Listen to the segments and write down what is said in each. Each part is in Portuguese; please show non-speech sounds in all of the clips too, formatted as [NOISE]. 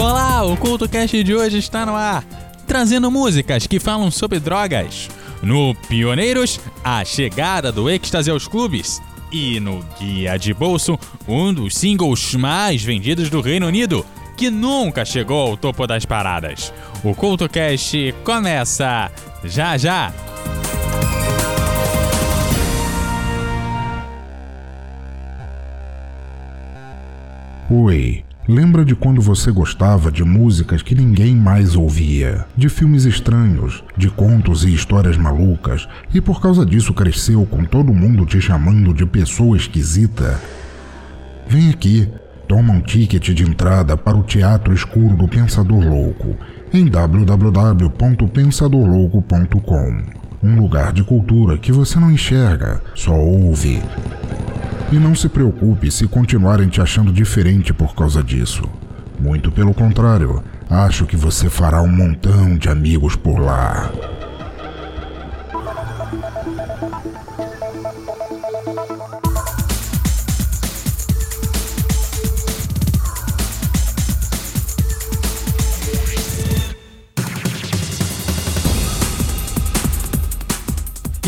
Olá, o CultoCast de hoje está no ar, trazendo músicas que falam sobre drogas. No Pioneiros, a chegada do êxtase aos clubes. E no Guia de Bolso, um dos singles mais vendidos do Reino Unido, que nunca chegou ao topo das paradas. O CultoCast começa já já! Oi, lembra de quando você gostava de músicas que ninguém mais ouvia, de filmes estranhos, de contos e histórias malucas, e por causa disso cresceu com todo mundo te chamando de pessoa esquisita? Vem aqui, toma um ticket de entrada para o Teatro Escuro do Pensador Louco em www.pensadorlouco.com. Um lugar de cultura que você não enxerga, só ouve. E não se preocupe se continuarem te achando diferente por causa disso. Muito pelo contrário, acho que você fará um montão de amigos por lá.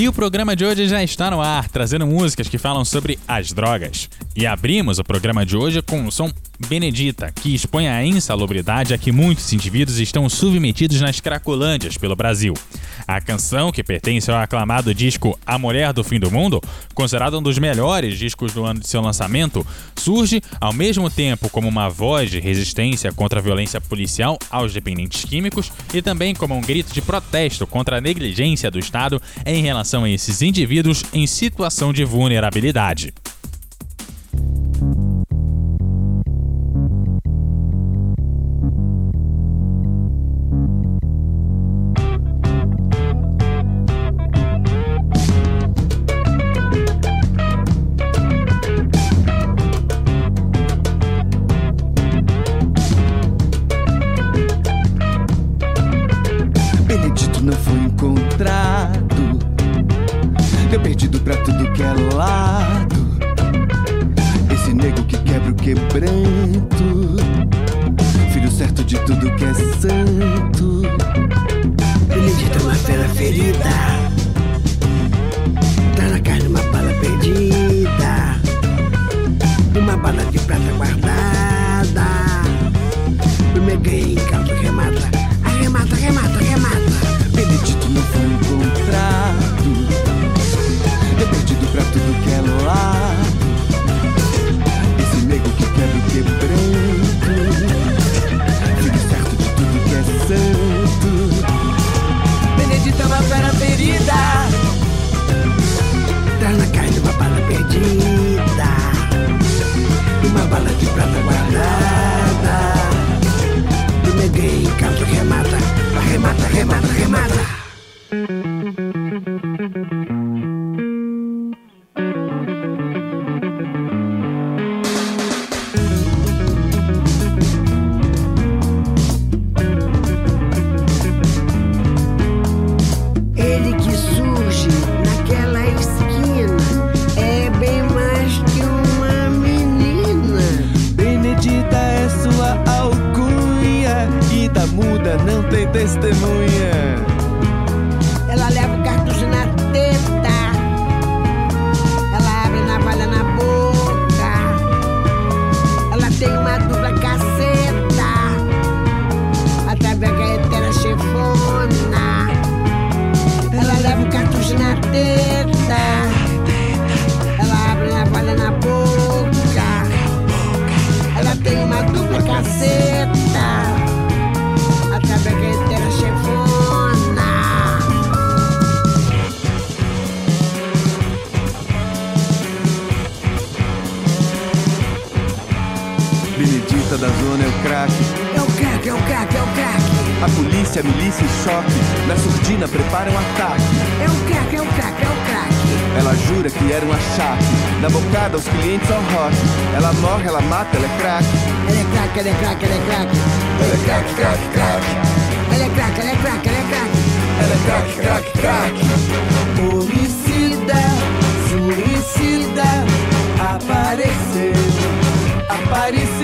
E o programa de hoje já está no ar, trazendo músicas que falam sobre as drogas. E abrimos o programa de hoje com o som Benedita, que expõe a insalubridade a que muitos indivíduos estão submetidos nas cracolândias pelo Brasil. A canção, que pertence ao aclamado disco A Mulher do Fim do Mundo, considerado um dos melhores discos do ano de seu lançamento, surge ao mesmo tempo como uma voz de resistência contra a violência policial aos dependentes químicos e também como um grito de protesto contra a negligência do Estado em relação a esses indivíduos em situação de vulnerabilidade. Pra tudo que é lado. Esse nego que quebra o quebranto. Filho certo de tudo que é santo. Benedito é uma fera ferida. Tá na carne uma bala perdida. Uma bala de prata guardada. Primeiro ganhei em caldo remata. Arremata, arremata, arremata. Benedito não foi encontrado. Pra tudo que é lado. Esse nego que quebra o quebranto. Filho certo de tudo que é santo. Benedito é uma fera ferida. Tá na carne uma bala perdida. Uma bala de prata guardada. Primeiro ganhei em caldo remata. Arremata, arremata, os clientes ao rock. Ela morre, ela mata, ela é craque. Ela é crack, ela é crack, ela é crack. Ela é craque, craque, craque. Ela é crack, ela é crack, ela é crack. Ela é craque, craque, craque. Homicida, suicida, apareceu. Aparecida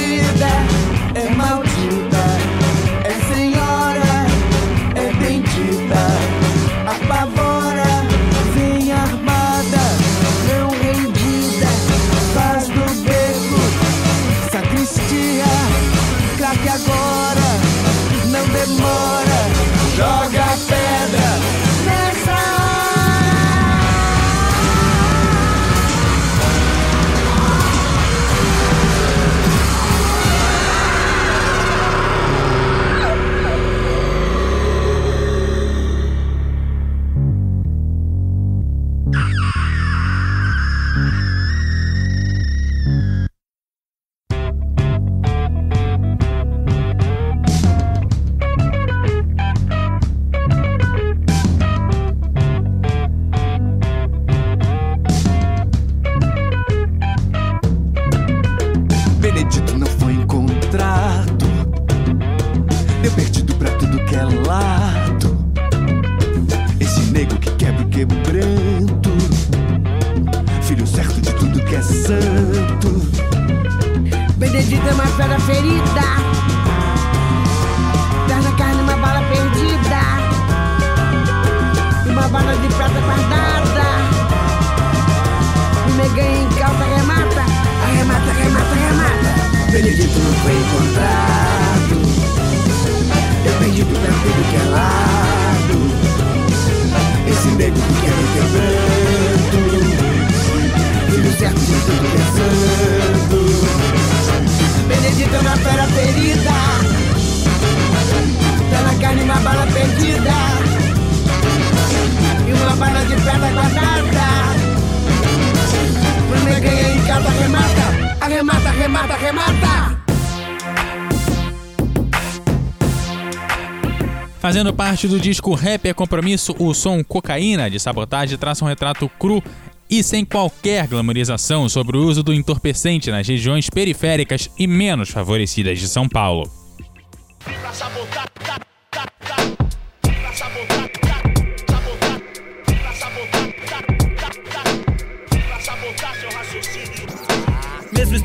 Fazendo parte do disco Rap é Compromisso, o som Cocaína de Sabotagem traça um retrato cru e sem qualquer glamorização sobre o uso do entorpecente nas regiões periféricas e menos favorecidas de São Paulo.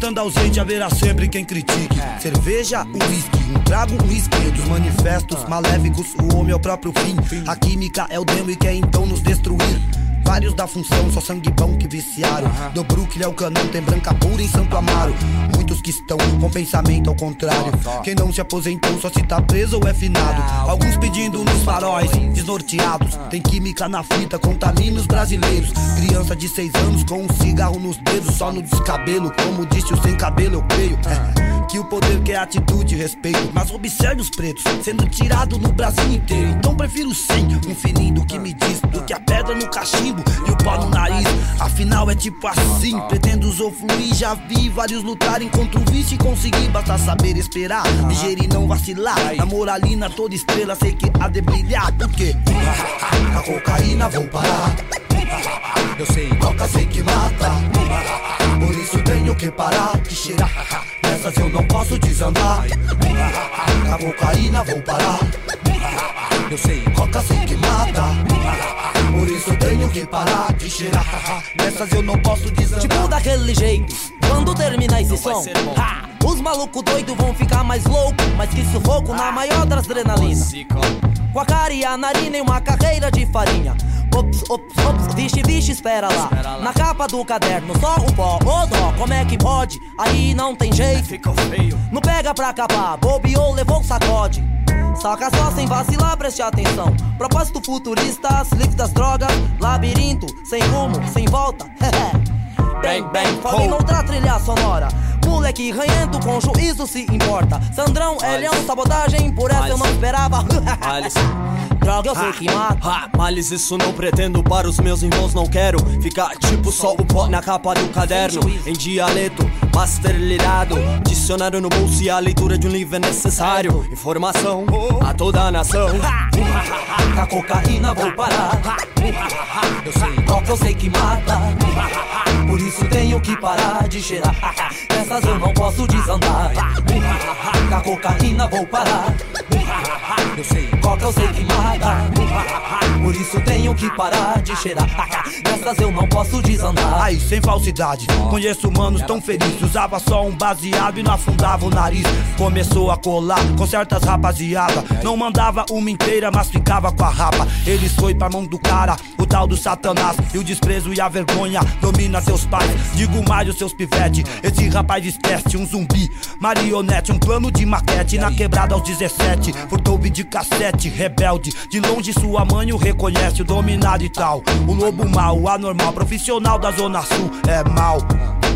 Estando ausente, haverá sempre quem critique. Cerveja, uísque, um trago, um risquinho dos manifestos maléficos. O homem é o próprio fim. A química é o demo e quer então nos destruir. Vários da função, só sangue bom que viciaram. Do Brooklyn ao canão, tem branca pura em Santo Amaro. Muitos que estão com pensamento ao contrário. Quem não se aposentou só se tá preso ou é finado. Alguns pedindo nos faróis, desnorteados. Tem química na fita, contamina os brasileiros. Criança de seis anos com um cigarro nos dedos, só no descabelo. Como disse o sem cabelo, eu creio. É. Que o poder quer atitude e respeito. Mas observe os pretos sendo tirado no Brasil inteiro. Então prefiro sim um fininho do que me diz do que a pedra no cachimbo e o pó no nariz. Afinal é tipo assim, pretendo usufruir. Já vi vários lutarem contra o vício e conseguir. Basta saber esperar, digerir não vacilar. Na moralina toda estrela sei que há de brilhar. Por quê? A cocaína vou parar. Eu sei, coca sei que mata. Por isso tenho que parar de cheirar. Nessas eu não posso desandar. A cocaína vou parar. Eu sei, coca sei que mata. Por isso tenho que parar de cheirar. Nessas eu não posso desandar. Tipo daquele jeito, quando terminar esse som, ha, os malucos doidos vão ficar mais loucos, mas que sufoco na maior das adrenalina. Com a cara e a narina e uma carreira de farinha. Ops, ops, ops, vixe, vixe, espera lá. Na capa do caderno, só o pó, ô dó, como é que pode? Aí não tem jeito. Não pega pra acabar, bobeou, levou o sacode. Saca só sem vacilar, preste atenção. Propósito futurista, se livre das drogas. Labirinto, sem rumo, sem volta. [LAUGHS] bang, bang, falei noutra trilha sonora. Moleque ranhento com juízo se importa. Sandrão, ele é um sabotagem, por essa eu não esperava. [LAUGHS] Droga, eu sei que mata. Males isso não pretendo. Para os meus irmãos não quero Ficar tipo só o pó na capa do caderno. Em dialeto, master lirado. Dicionário no bolso e a leitura de um livro é necessário. Informação a toda a nação. [LAUGHS] Com a cocaína vou parar. Eu sei, toca, eu sei que mata. Por isso tenho que parar de cheirar. Nessas eu não posso desandar. Com a cocaína vou parar. Eu sei, coca, eu sei que mata. Por isso tenho que parar de cheirar. Nessas eu não posso desandar. Aí, sem falsidade, conheço manos tão felizes. Usava só um baseado e não afundava o nariz. Começou a colar com certas rapaziada. Não mandava uma inteira, mas ficava com a rapa. Eles foi pra mão do cara, o tal do satanás. E o desprezo e a vergonha domina seus pais. Digo mais os seus pivete. Esse rapaz esquece um zumbi, marionete, um plano de maquete. Na quebrada aos 17, furtou de cassete, rebelde. De longe sua mãe o reconhece, o dominado e tal. O lobo mau, anormal, profissional da Zona Sul é mal.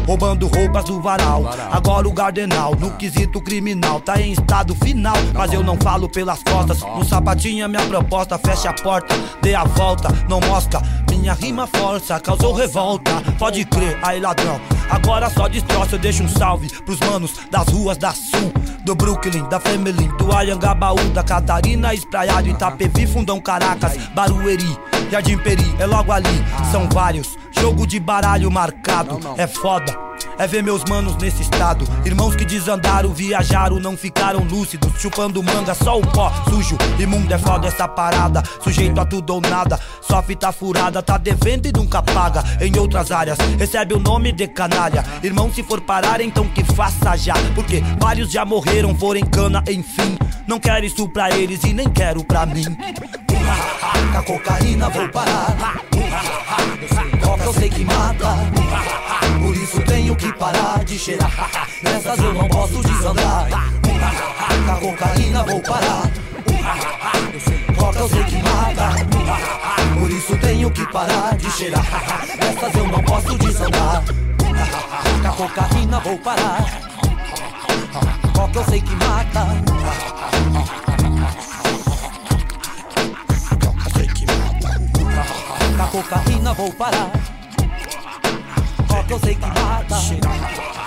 Roubando roupas do varal. Agora o Gardenal, no quesito criminal, tá em estado final. Mas eu não falo pelas costas. No sapatinho é minha proposta, fecha a porta, dê a volta, não mostra. Minha rima força, causou revolta. Pode crer, aí ladrão. Agora só destroça, eu deixo um salve pros manos das ruas da Sul, do Brooklyn, da Family, do Ayangabaú, da Catarina, Espraiado, Itapevi, Fundão Caracas, Barueri, Jardim Peri, é logo ali. São vários, jogo de baralho marcado, é foda. É ver meus manos nesse estado. Irmãos que desandaram, viajaram, não ficaram lúcidos. Chupando manga, só o pó sujo. Imundo é foda essa parada. Sujeito a tudo ou nada. Só fita furada, tá devendo e nunca paga. Em outras áreas, recebe o nome de canalha. Irmão, se for parar, então que faça já. Porque vários já morreram, foram em cana, enfim. Não quero isso pra eles e nem quero pra mim. Com a cocaína vou parar. Coca eu sei que mata. Isso tenho que parar de cheirar. [LAUGHS] Nessas eu não posso desandar. Com a cocaína vou parar. Coca eu sei que mata. Por isso tenho que parar de cheirar. [LAUGHS] Nessas eu não posso desandar. Com a cocaína vou parar. Coca eu sei que mata. Com a cocaína vou parar. Coca eu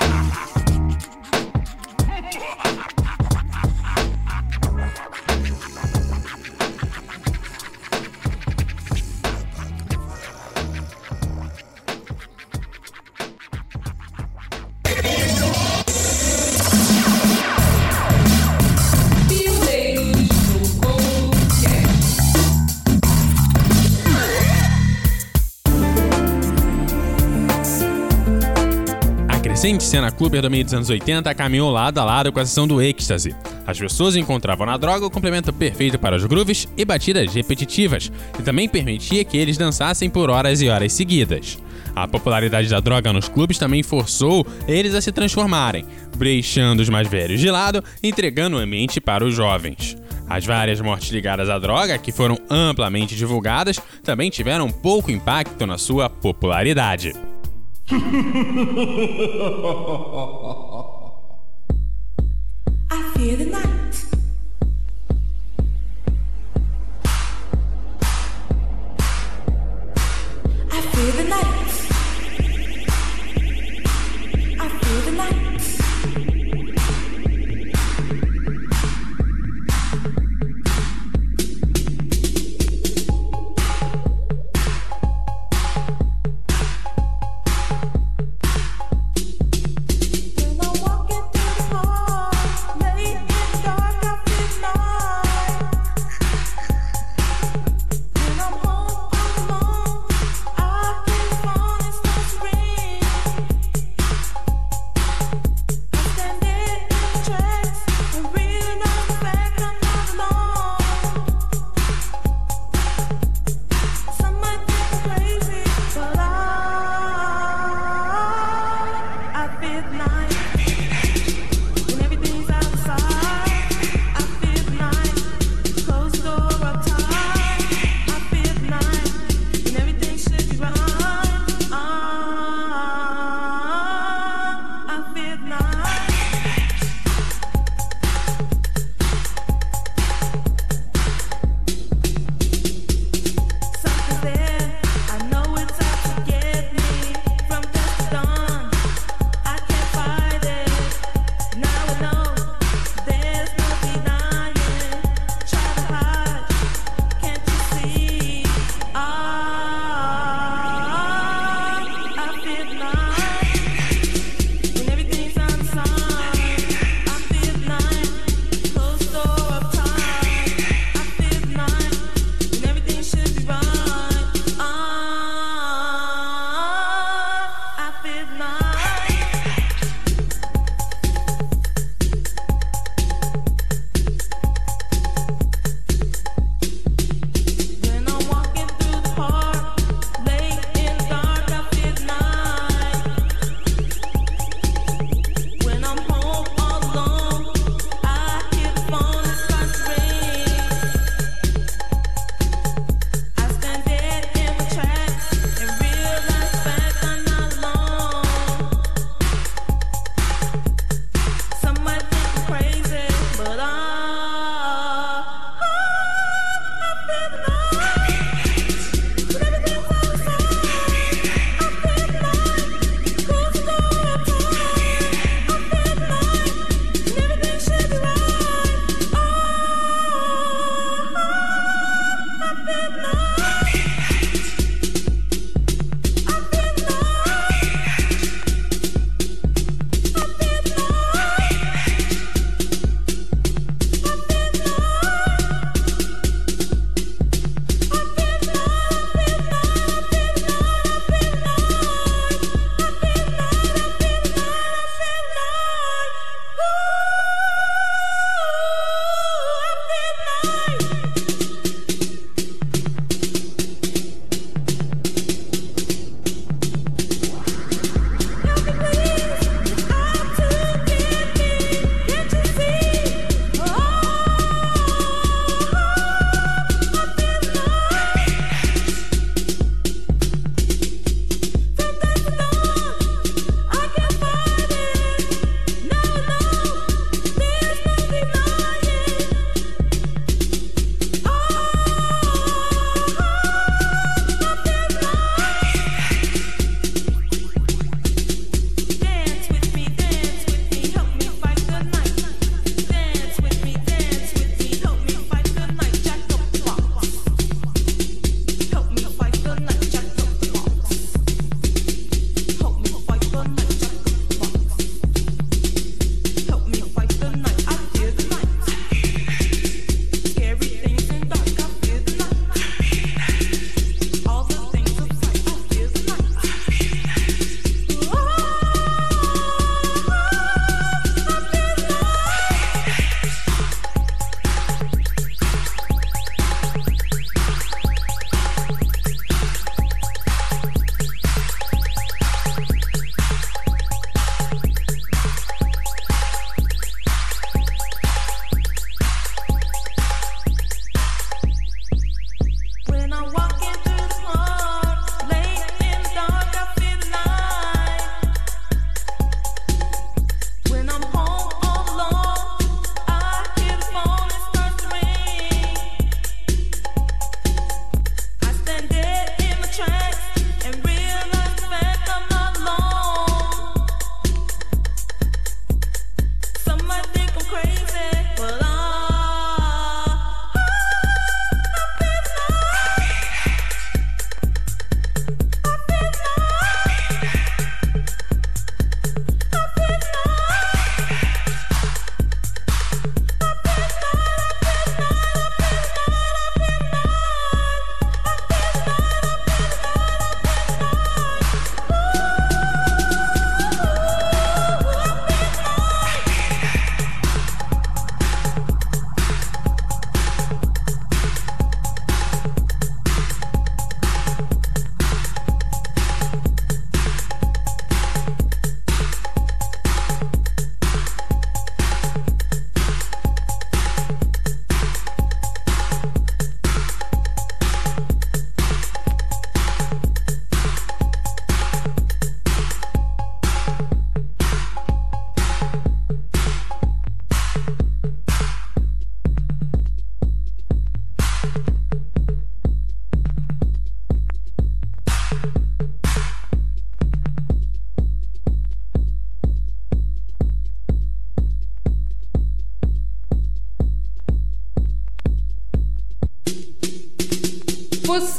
crescente cena clubber do meio dos anos 80 caminhou lado a lado com a sessão do êxtase. As pessoas encontravam na droga o complemento perfeito para os grooves e batidas repetitivas, e também permitia que eles dançassem por horas e horas seguidas. A popularidade da droga nos clubes também forçou eles a se transformarem, deixando os mais velhos de lado, entregando o ambiente para os jovens. As várias mortes ligadas à droga, que foram amplamente divulgadas, também tiveram pouco impacto na sua popularidade. [LAUGHS] I fear the night.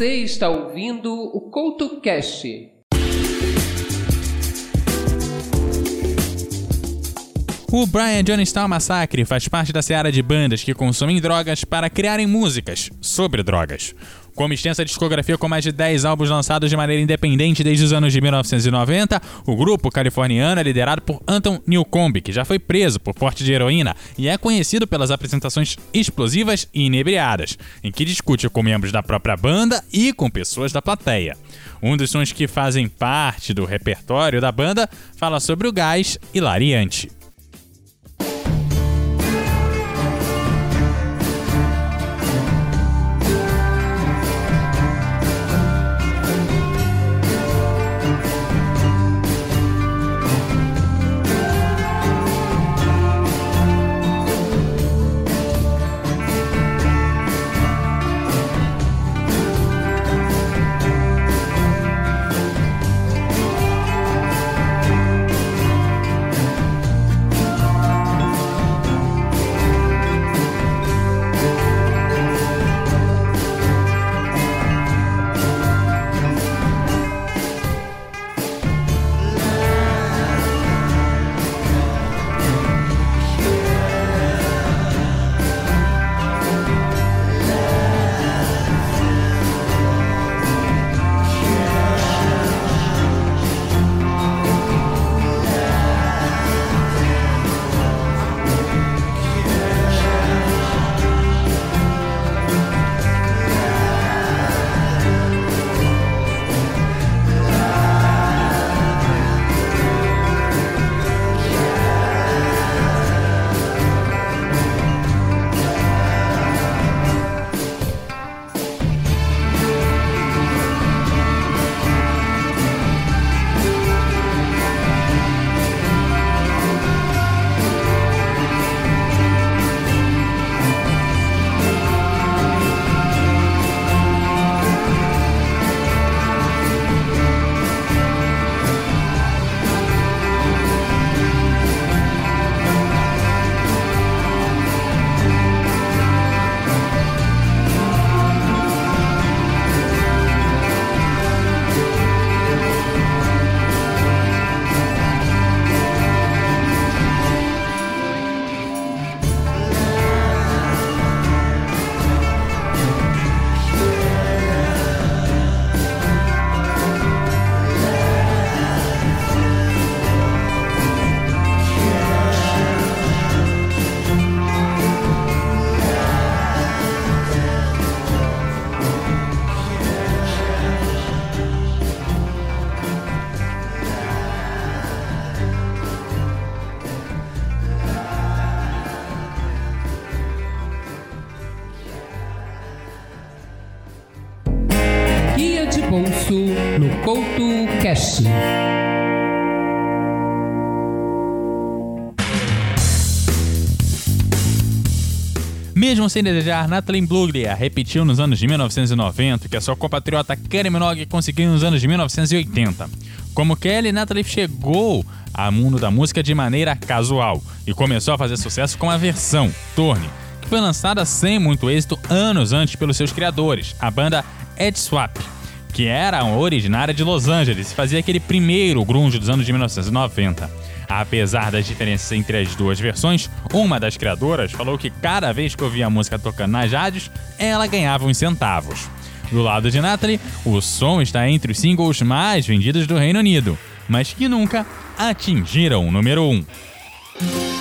Você está ouvindo o CoutoCast. O Brian Jonestown Massacre faz parte da seara de bandas que consomem drogas para criarem músicas sobre drogas. Com uma extensa discografia com mais de 10 álbuns lançados de maneira independente desde os anos de 1990, o grupo californiano é liderado por Anton Newcombe, que já foi preso por porte de heroína e é conhecido pelas apresentações explosivas e inebriadas, em que discute com membros da própria banda e com pessoas da plateia. Um dos sons que fazem parte do repertório da banda fala sobre o gás hilariante. CoutoCast. Mesmo sem desejar, Natalie Imbruglia repetiu nos anos de 1990 o que a sua compatriota Kelly Minogue conseguiu nos anos de 1980. Como Kelly, Natalie chegou ao mundo da música de maneira casual e começou a fazer sucesso com a versão Torne, que foi lançada sem muito êxito anos antes pelos seus criadores, a banda Ed Swap, que era originária de Los Angeles e fazia aquele primeiro grunge dos anos de 1990. Apesar das diferenças entre as duas versões, uma das criadoras falou que cada vez que ouvia a música tocando nas rádios, ela ganhava uns centavos. Do lado de Natalie, o som está entre os singles mais vendidos do Reino Unido, mas que nunca atingiram o número 1. I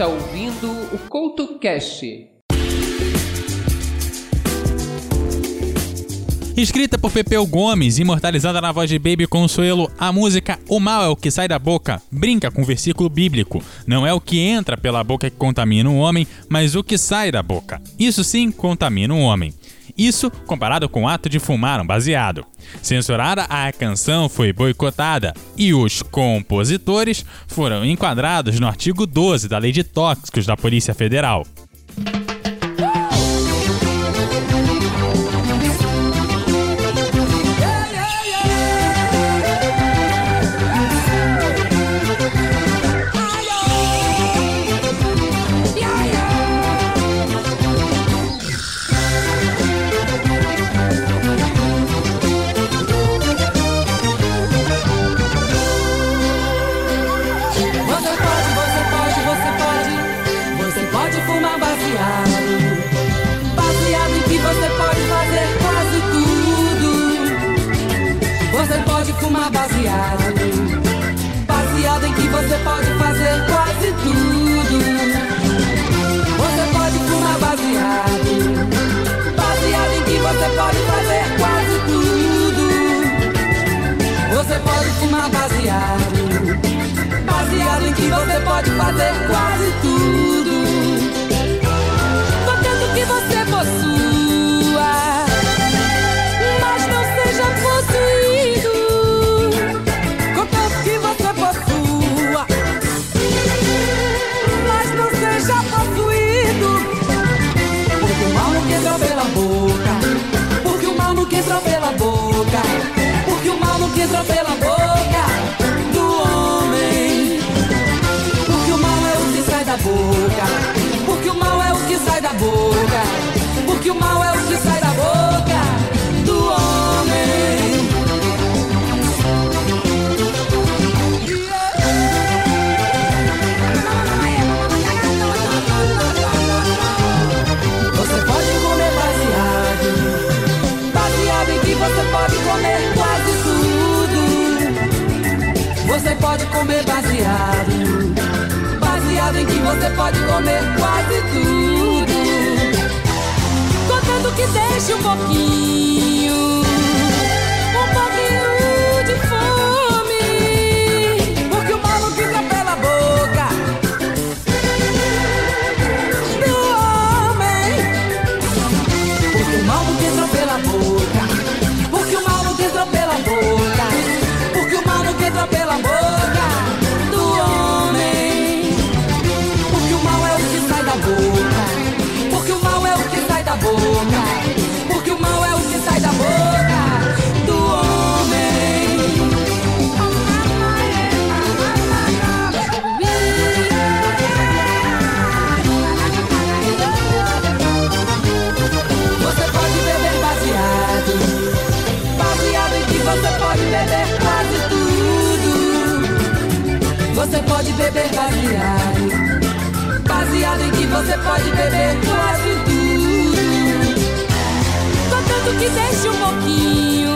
está ouvindo o CoutoCast. Escrita por Pepeu Gomes, imortalizada na voz de Baby Consuelo, a música O Mal é o que sai da boca brinca com o versículo bíblico. Não é o que entra pela boca que contamina o um homem, mas o que sai da boca. Isso sim contamina o um homem. Isso comparado com o ato de fumar um baseado. Censurada, a canção foi boicotada e os compositores foram enquadrados no artigo 12 da Lei de Tóxicos da Polícia Federal. pode fazer quase. você pode comer quase tudo. Contanto que deixe um pouquinho. você pode beber quase tudo. Contanto que deixe um pouquinho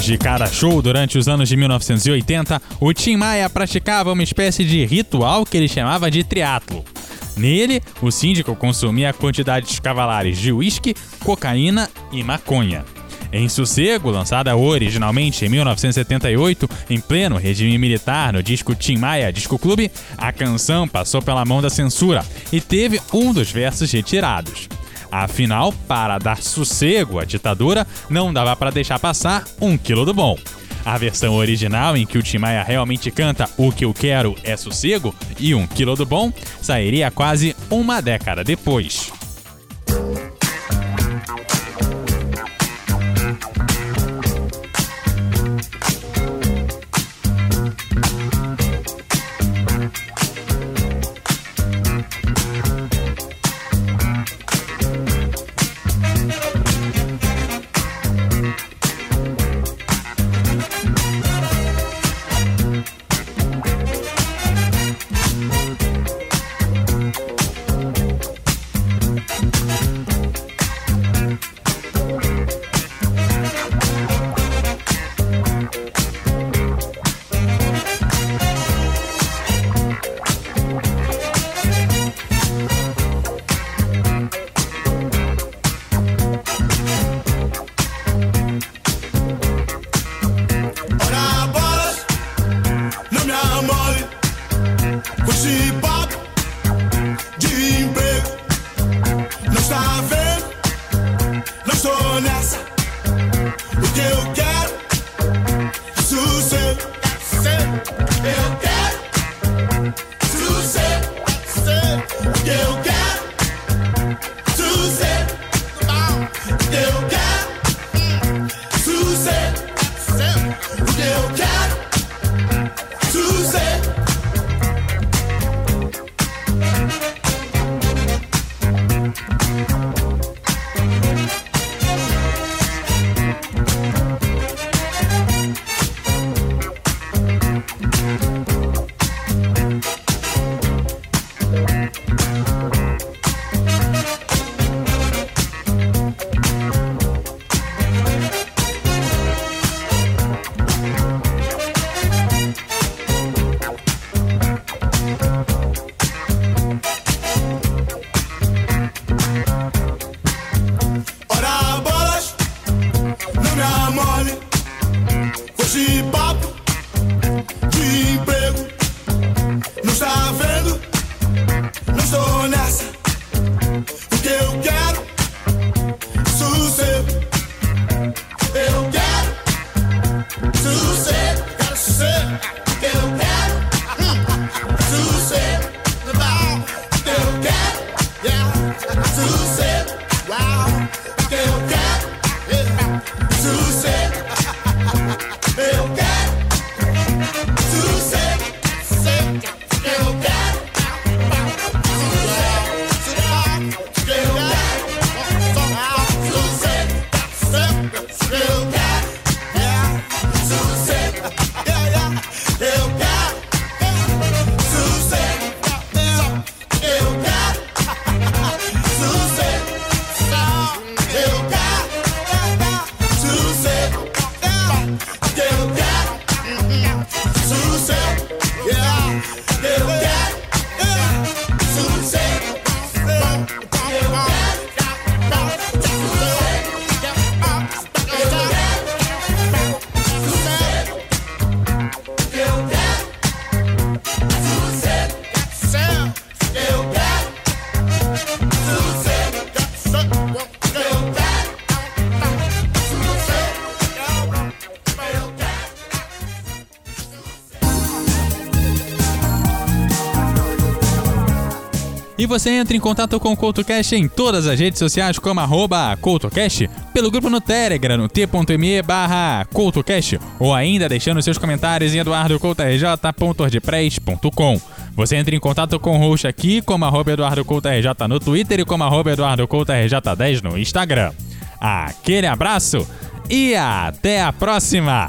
Antes de cada show, durante os anos de 1980, o Tim Maia praticava uma espécie de ritual que ele chamava de triatlo. Nele, o síndico consumia quantidades cavalares de uísque, cocaína e maconha. Em Sossego, lançada originalmente em 1978, em pleno regime militar no disco Tim Maia Disco Clube, a canção passou pela mão da censura e teve um dos versos retirados. Afinal, para dar sossego à ditadura, não dava para deixar passar um quilo do bom. A versão original em que o Timaya realmente canta O que eu quero é sossego e um quilo do bom sairia quase uma década depois. наши você entra em contato com o CoutoCast em todas as redes sociais como arroba CoutoCast, pelo grupo no Telegram, no t.me barra CoutoCast, ou ainda deixando seus comentários em eduardocoutorj.wordpress.com. Você entra em contato com o host aqui como arroba EduardoCoutoRJ no Twitter e como arroba EduardoCoutoRJ10 no Instagram. Aquele abraço e até a próxima!